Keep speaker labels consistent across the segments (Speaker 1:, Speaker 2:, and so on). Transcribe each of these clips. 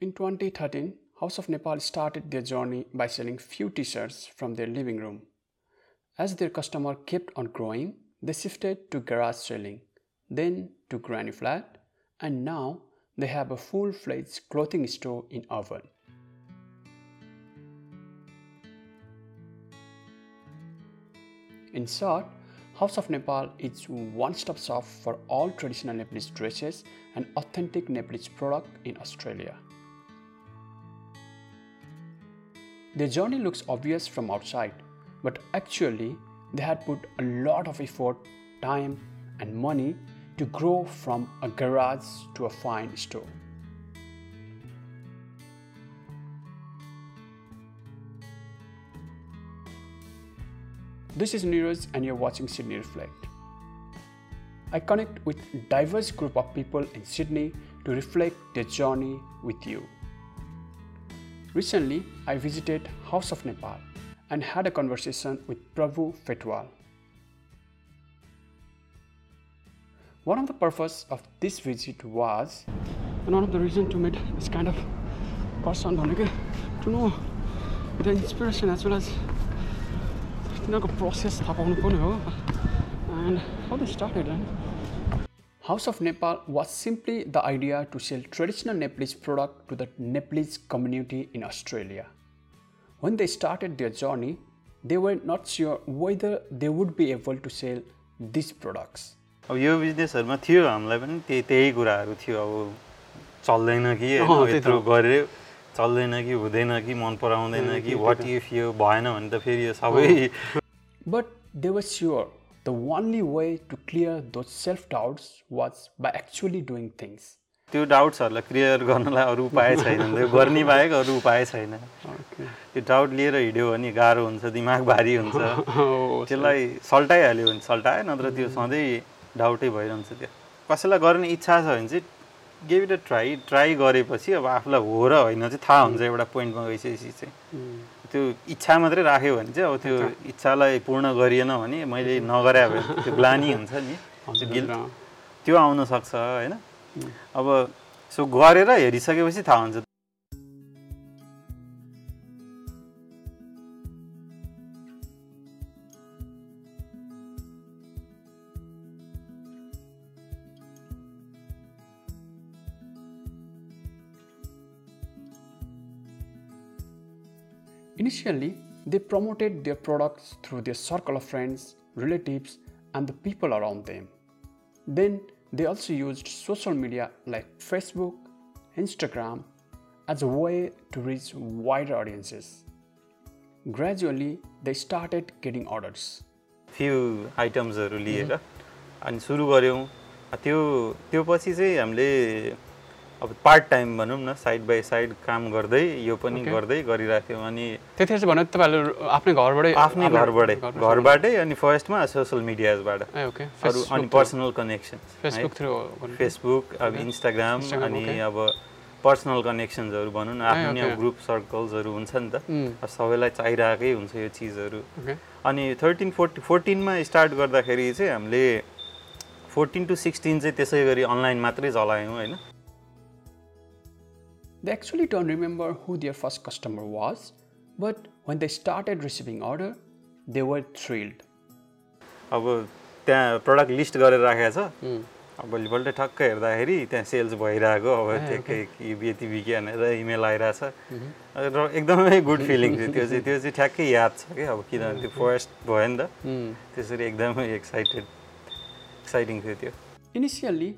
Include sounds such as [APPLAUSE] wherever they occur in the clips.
Speaker 1: In 2013, House of Nepal started their journey by selling few t-shirts from their living room. As their customer kept on growing, they shifted to garage selling, then to granny flat, and now they have a full-fledged clothing store in Urban. In short, House of Nepal is one-stop shop for all traditional Nepalese dresses and authentic Nepalese product in Australia. Their journey looks obvious from outside, but actually they had put a lot of effort, time and money to grow from a garage to a fine store. This is Neeraj and you're watching Sydney Reflect. I connect with diverse group of people in Sydney to reflect their journey with you. Recently, I visited House of Nepal and had a conversation with Prabhu Fetwal. One of the purpose of this visit was, and one of the reason to meet this kind of person भनेको to know the inspiration as well as तिनीहरूको process थाहा पाउनु पनि हो and how they started and House of Nepal was simply the idea to sell traditional Nepalese product to the Nepalese community in Australia. When they started their journey, they were not sure whether they would be able to sell these products.
Speaker 2: अब यो बिजनेसहरूमा थियो हामीलाई पनि त्यही त्यही कुराहरू थियो अब चल्दैन कि यत्रो गऱ्यो चल्दैन कि हुँदैन कि मन पराउँदैन कि वाट इफ यो भएन भने त फेरि यो सबै
Speaker 1: But they were sure the only way to clear those self doubts was by actually doing things.
Speaker 2: त्यो डाउट्सहरूलाई क्लियर गर्नलाई अरू उपाय छैन त्यो गर्ने बाहेक अरू उपाय छैन. त्यो डाउट लिएर हिँड्यो भने गाह्रो हुन्छ दिमाग भारी हुन्छ [LAUGHS] त्यसलाई सल्टाइहाल्यो भने सल्टायो नत्र त्यो सधैँ डाउटै भइरहन्छ त्यो कसैलाई गर्ने इच्छा छ भने चाहिँ gave it a try try गरेपछि अब आफूलाई हो र होइन चाहिँ थाहा हुन्छ एउटा पोइन्टमा गइसकेपछि चाहिँ। त्यो इच्छा मात्रै राख्यो भने चाहिँ अब त्यो इच्छालाई पूर्ण गरिएन भने मैले नगरे भए त्यो ग्लानी हुन्छ नि। त्यो गिल्ट त्यो आउन सक्छ होइन? अब सो गरेर हेरिसकेपछि थाहा हुन्छ
Speaker 1: Initially, they promoted their products through their circle of friends, relatives, and the people around them. Then, they also used social media like Facebook, Instagram as a way to reach wider audiences. Gradually, they started getting orders.
Speaker 2: Few आइटम्सहरू लिएर अनि सुरु गऱ्यौँ त्यो त्यो पछि चाहिँ हामीले अब पार्ट टाइम भनौँ न साइड बाई साइड काम गर्दै यो पनि. गर्दै गरिरहेको थियौँ अनि
Speaker 1: चाहिँ भने तपाईँहरूले आफ्नै घरबाटै
Speaker 2: आफ्नै घरबाटै घरबाटै अनि फर्स्टमा सोसियल मिडियाजबाट अरू अनि personal connection
Speaker 1: Facebook through
Speaker 2: Facebook अब इन्स्टाग्राम अनि. अब पर्सनल कनेक्सन्सहरू भनौँ न आफ्नो नि अब. ग्रुप सर्कल्सहरू हुन्छ नि त। सबैलाई चाहिरहेकै हुन्छ यो चिजहरू। अनि थर्टिन फोर्टी फोर्टिनमा स्टार्ट गर्दाखेरि चाहिँ हामीले फोर्टिन टु सिक्सटिन चाहिँ त्यसै गरी अनलाइन मात्रै चलायौँ होइन?
Speaker 1: They actually don't remember who their first customer was, but when they started receiving order, they were thrilled.
Speaker 2: अब त्यहाँ प्रडक्ट लिस्ट गरेर राखेको छ अब भोलिपल्ट ठक्क हेर्दाखेरि त्यहाँ सेल्स भइरहेको अब ठ्याक्कै कि यति बिक्यो भनेर इमेल आइरहेछ र एकदमै गुड फिलिङ [LAUGHS] थियो। त्यो चाहिँ त्यो चाहिँ ठ्याक्कै याद छ क्या। अब किनभने त्यो फर्स्ट भयो नि त। त्यसरी एकदमै एक्साइटेड एक्साइटिङ थियो त्यो।
Speaker 1: Initially,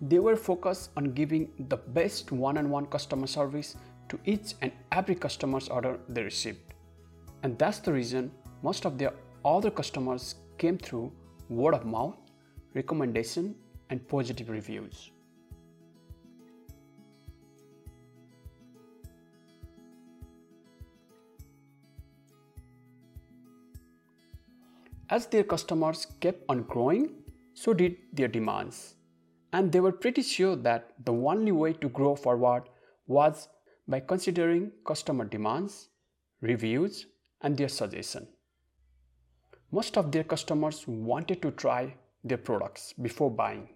Speaker 1: they were focused on giving the best one on one customer service to each and every customer's order they received. And that's the reason most of their other customers came through word of mouth, recommendation, and positive reviews. As their customers kept on growing, so did their demands. And they were pretty sure that the only way to grow forward was by considering customer demands, reviews, and their suggestion. Most of their customers wanted to try their products before buying,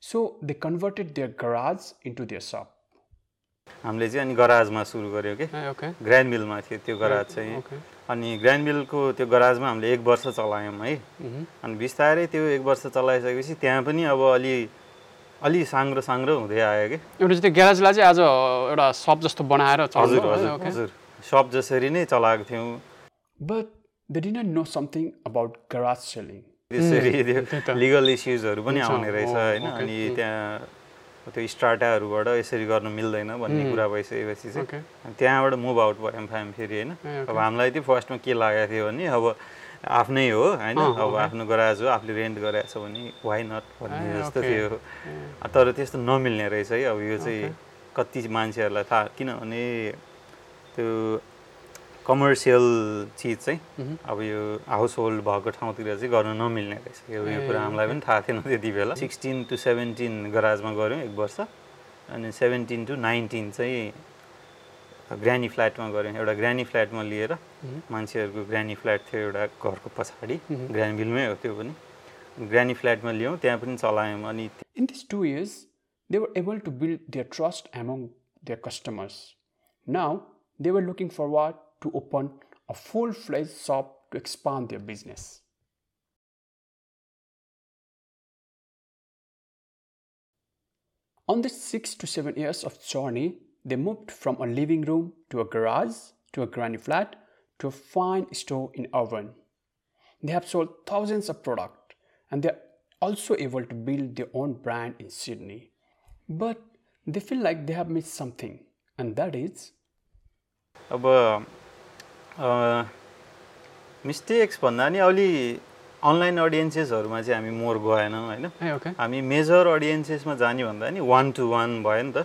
Speaker 1: so they converted their garage into their shop.
Speaker 2: हामीले चाहिँ अनि गराजमा सुरु गऱ्यौँ कि grand मिलमा थियो त्यो garage चाहिँ
Speaker 1: ओके
Speaker 2: अनि ग्रान्ड मिलको त्यो गराजमा हामीले एक वर्ष चलायौँ है। अनि बिस्तारै त्यो एक वर्ष चलाइसकेपछि त्यहाँ पनि अब अलि अलि साङ्ग्रो साङ्ग्रो हुँदै आयो कि
Speaker 1: एउटा चाहिँ त्यो ग्यारेजलाई चाहिँ आज एउटा सप जस्तो बनाएर
Speaker 2: हजुर हजुर हजुर सप जसरी नै चलाएको थियौँ
Speaker 1: But they didn't know something about garage selling.
Speaker 2: त्यसरी त्यो। लिगल इस्युजहरू पनि आउने रहेछ
Speaker 1: हो,
Speaker 2: होइन अनि. त्यहाँ त्यो स्टार्टाहरूबाट यसरी गर्नु मिल्दैन भन्ने. कुरा भइसकेपछि चाहिँ त्यहाँबाट मुभ आउट भयौँ फेरि होइन अब। हामीलाई चाहिँ फर्स्टमा के लागेको थियो भने अब आफ्नै हो होइन अब। आफ्नो गराज हो आफूले रेन्ट गरेको छ भने वाइ नट भन्ने जस्तो। थियो तर त्यस्तो नमिल्ने रहेछ है अब यो चाहिँ। कति मान्छेहरूलाई थाहा किनभने त्यो कमर्सियल चिज चाहिँ। अब यो हाउस होल्ड भएको ठाउँतिर चाहिँ गर्न नमिल्ने रहेछ यो कुरा हामीलाई पनि थाहा थिएन त्यति बेला सिक्सटिन टु सेभेन्टिन गराजमा गऱ्यौँ एक वर्ष अनि सेभेन्टिन टु नाइन्टिन चाहिँ ग्रानी फ्ल्याटमा गऱ्यौँ एउटा ग्रानी फ्ल्याटमा लिएर। मान्छेहरूको ग्रानी फ्ल्याट थियो एउटा घरको पछाडि
Speaker 1: मह्म।
Speaker 2: ग्रानी बिलमै हो त्यो पनि ग्रानी फ्ल्याटमा लियौँ त्यहाँ पनि चलायौँ अनि
Speaker 1: In these two years, they were able to build their trust among their customers. Now, they were looking forward to open a full fledged shop to expand their business. On this six to seven years of journey, they moved from a living room to a garage to a granny flat to a fine store in Irvine. They have sold thousands of products and they are also able to build their own brand in Sydney. But they feel like they have missed something, and that is
Speaker 2: अब mistakes भन्दा नि अलि online अडियन्सेसहरूमा चाहिँ हामी more गएनौँ होइन. हामी major अडियन्सेसमा जाने भन्दा नि वान टू वान भयो नि त.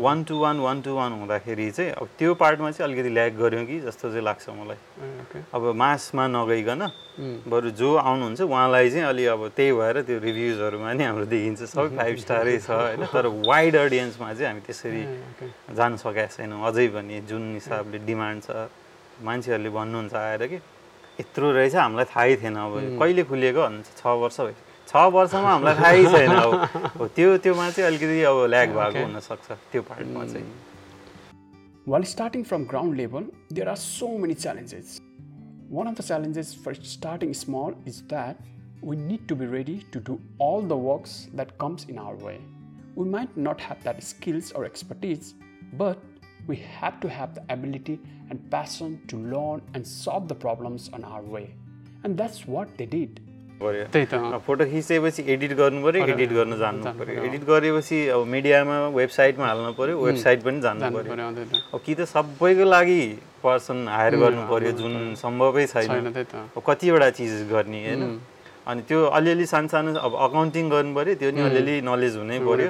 Speaker 1: One two one
Speaker 2: one two one हुँदाखेरि चाहिँ अब त्यो पार्टमा चाहिँ अलिकति ल्याग गऱ्यौँ कि जस्तो चाहिँ लाग्छ मलाई. अब मासमा नगइकन. बरु जो आउनुहुन्छ उहाँलाई चाहिँ अलि अब त्यही भएर त्यो रिभ्युजहरूमा नि हाम्रो देखिन्छ सबै [LAUGHS] फाइभ स्टारै छ होइन तर वाइड अडियन्समा चाहिँ हामी त्यसरी. जान सकेका छैनौँ अझै पनि जुन हिसाबले डिमान्ड छ मान्छेहरूले भन्नुहुन्छ आएर कि यत्रो रहेछ हामीलाई थाहै थिएन अब। कहिले खुलिएको छ वर्षमा हामीलाई थाहै छैन अलिकति अब ल्याक भएको हुनसक्छ त्यो पार्टमा चाहिँ।
Speaker 1: Well starting from ground level there are so many challenges one of the challenges for starting small is that we'd to be ready to do all the works that comes in our way we might not have that skills or expertise but we have to have the ability and passion to learn and solve the problems on our way. And that's what they did. त्यही त
Speaker 2: photo खिचेपछि edit गर्नु पऱ्यो edit गर्न जान्नु पऱ्यो। Edit गरेपछि अब मिडियामा वेबसाइटमा हाल्नु पऱ्यो वेबसाइट पनि जान्नु पऱ्यो अब कि त सबैको लागि पर्सन हायर गर्नु पऱ्यो जुन सम्भवै छैन कतिवटा चिज गर्ने होइन अनि त्यो अलिअलि सानो सानो अब अकाउन्टिङ गर्नु पऱ्यो त्यो नि अलिअलि नलेज हुनै पऱ्यो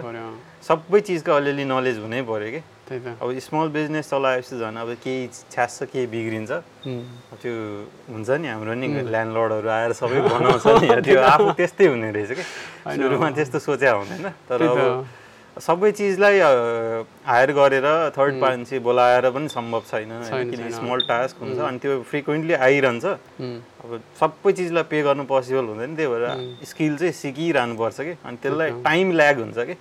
Speaker 2: सबै चिजको अलिअलि नलेज हुनै पऱ्यो कि
Speaker 1: त्यही त।
Speaker 2: अब स्मल बिजनेस चलाएपछि झन् अब केही छ्यास केही बिग्रिन्छ। त्यो हुन्छ नि हाम्रो नि ल्यान्डलर्डहरू आएर [LAUGHS] सबै बनाउँछ नि। त्यो आफू त्यस्तै हुने रहेछ कि। सुरुमा त्यस्तो सोच्या हुँदैन। तर अब सबै चिजलाई हायर गरेर थर्ड मान्छे बोलाएर पनि सम्भव छैन। किनकि। स्मल टास्क हुन्छ अनि त्यो फ्रिक्वेन्टली आइरहन्छ। अब सबै चिजलाई पे गर्नु पोसिबल हुँदैन। त्यही भएर स्किल चाहिँ सिकिरहनु पर्छ कि। अनि त्यसलाई टाइम ल्याग हुन्छ कि।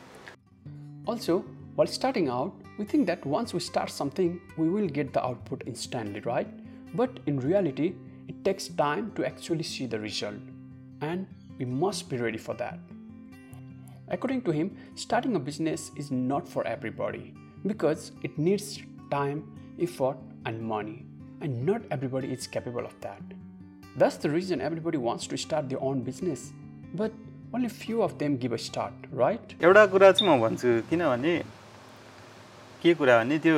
Speaker 1: Also, while starting out, we think that once we start something, we will get the output instantly, right? But in reality, it takes time to actually see the result, and we must be ready for that. According to him, starting a business is not for everybody because it needs time, effort, and money, and not everybody is capable of that. That's the reason everybody wants to start their own business, but only few of them give a start, right?
Speaker 2: एउटा कुरा चाहिँ म भन्छु किनभने के कुरा भने त्यो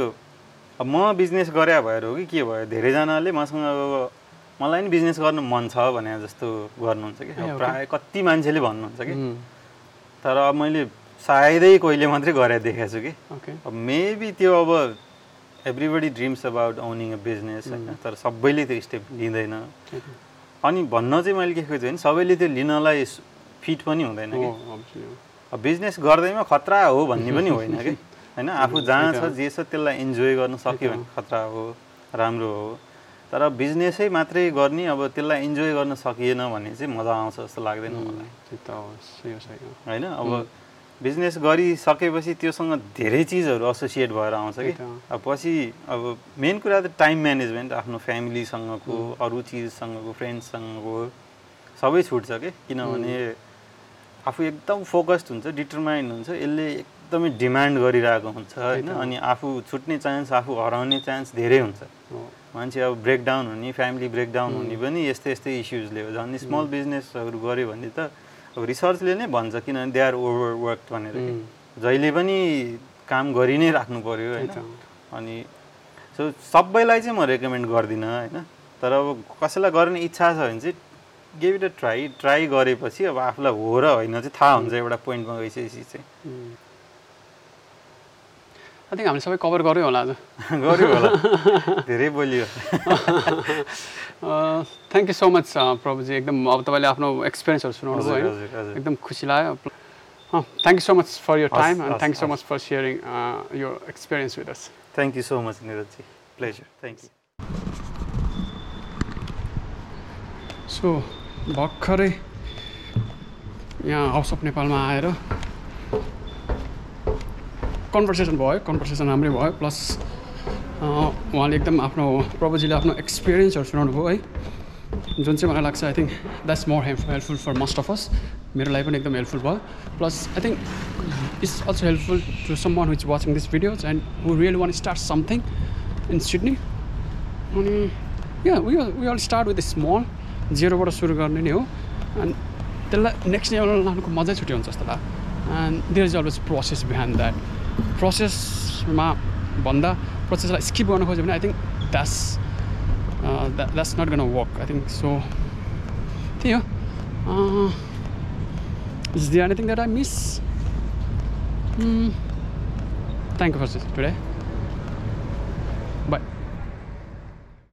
Speaker 2: अब म बिजनेस गरे भएर हो कि के भयो? धेरैजनाले मसँग अब मलाई नि बिजनेस गर्नु मन छ भने जस्तो गर्नुहुन्छ कि। प्रायः कति मान्छेले भन्नुहुन्छ कि। तर अब मैले सायदै कहिले मात्रै गरेर देखाएको छु कि. अब मेबी त्यो अब everybody dreams about owning a business होइन? तर सबैले त्यो स्टेप लिँदैन। अनि भन्न चाहिँ मैले के खोजेँ भने सबैले त्यो लिनलाई फिट पनि हुँदैन कि। बिजनेस गर्दैमा खतरा हो भन्ने पनि होइन कि। [LAUGHS] होइन आफू जहाँ छ जे छ त्यसलाई इन्जोय गर्न सक्यो भने खतरा हो राम्रो हो। तर बिजनेसै मात्रै गर्ने अब त्यसलाई इन्जोय गर्न सकिएन भने चाहिँ मजा आउँछ जस्तो लाग्दैन मलाई। होइन अब बिजनेस गरिसकेपछि त्योसँग धेरै चिजहरू एसोसिएट भएर आउँछ कि। अब पछि अब मेन कुरा त टाइम म्यानेजमेन्ट आफ्नो फ्यामिलीसँगको अरू चिजसँगको फ्रेन्ड्ससँगको सबै छुट्छ कि। किनभने आफू एकदम फोकस्ड हुन्छ डिटरमाइन्ड हुन्छ यसले एकदमै डिमान्ड गरिरहेको हुन्छ होइन। अनि आफू छुट्ने चान्स आफू हराउने चान्स धेरै हुन्छ। मान्छे अब ब्रेकडाउन हुने फ्यामिली ब्रेकडाउन हुने पनि यस्तै यस्तै इस्युजले हो। झन् स्मल बिजनेसहरू गऱ्यो भने त अब रिसर्चले नै भन्छ किनभने दे आर ओभर वर्क भनेर जहिले पनि काम गरि नै राख्नु पऱ्यो होइन। अनि सो सबैलाई चाहिँ म रेकमेन्ड गर्दिनँ होइन। तर अब कसैलाई गर्ने इच्छा छ भने चाहिँ gave it a try try गरेपछि अब आफूलाई हो र होइन चाहिँ थाहा हुन्छ एउटा पोइन्टमा गइसकेपछि चाहिँ।
Speaker 3: आई थिङ्क हामीले सबै कभर गऱ्यो होला आज। [LAUGHS]
Speaker 2: गऱ्यो होला। धेरै बोलियो।
Speaker 3: थ्याङ्क यू सो मच प्रभुजी। एकदम अब तपाईँले आफ्नो एक्सपिरियन्सहरू सुनाउनु भयो एकदम खुसी लाग्यो। Thank you so much for your time and thank you so. Much for sharing your experience with us
Speaker 2: thank you so much निरजजी pleasure thank you
Speaker 3: so भर्खरै यहाँ हाउस अफ नेपालमा आएर कन्भर्सेसन भयो कन्भर्सेसन राम्रै भयो प्लस उहाँले एकदम आफ्नो प्रभुजीले आफ्नो एक्सपिरियन्सहरू सुनाउनु भयो है। जुन चाहिँ मलाई लाग्छ I think that's more help helpful for most of us मेरो लागि पनि एकदम हेल्पफुल भयो। Plus I think it's also helpful to someone which watching this videos and who real want start something in Sydney अनि या we we all start with small जेरोबाट सुरु गर्ने नै हो। एन्ड त्यसलाई नेक्स्ट लेभल लानुको मजै छुट्टै हुन्छ जस्तो लाग्यो and there is always process behind that प्रोसेसमा भन्दा प्रोसेसलाई स्किप गर्न खोज्यो भने I think that's that's not gonna work I think so त्यही हो। Is the anything that I miss thank you for today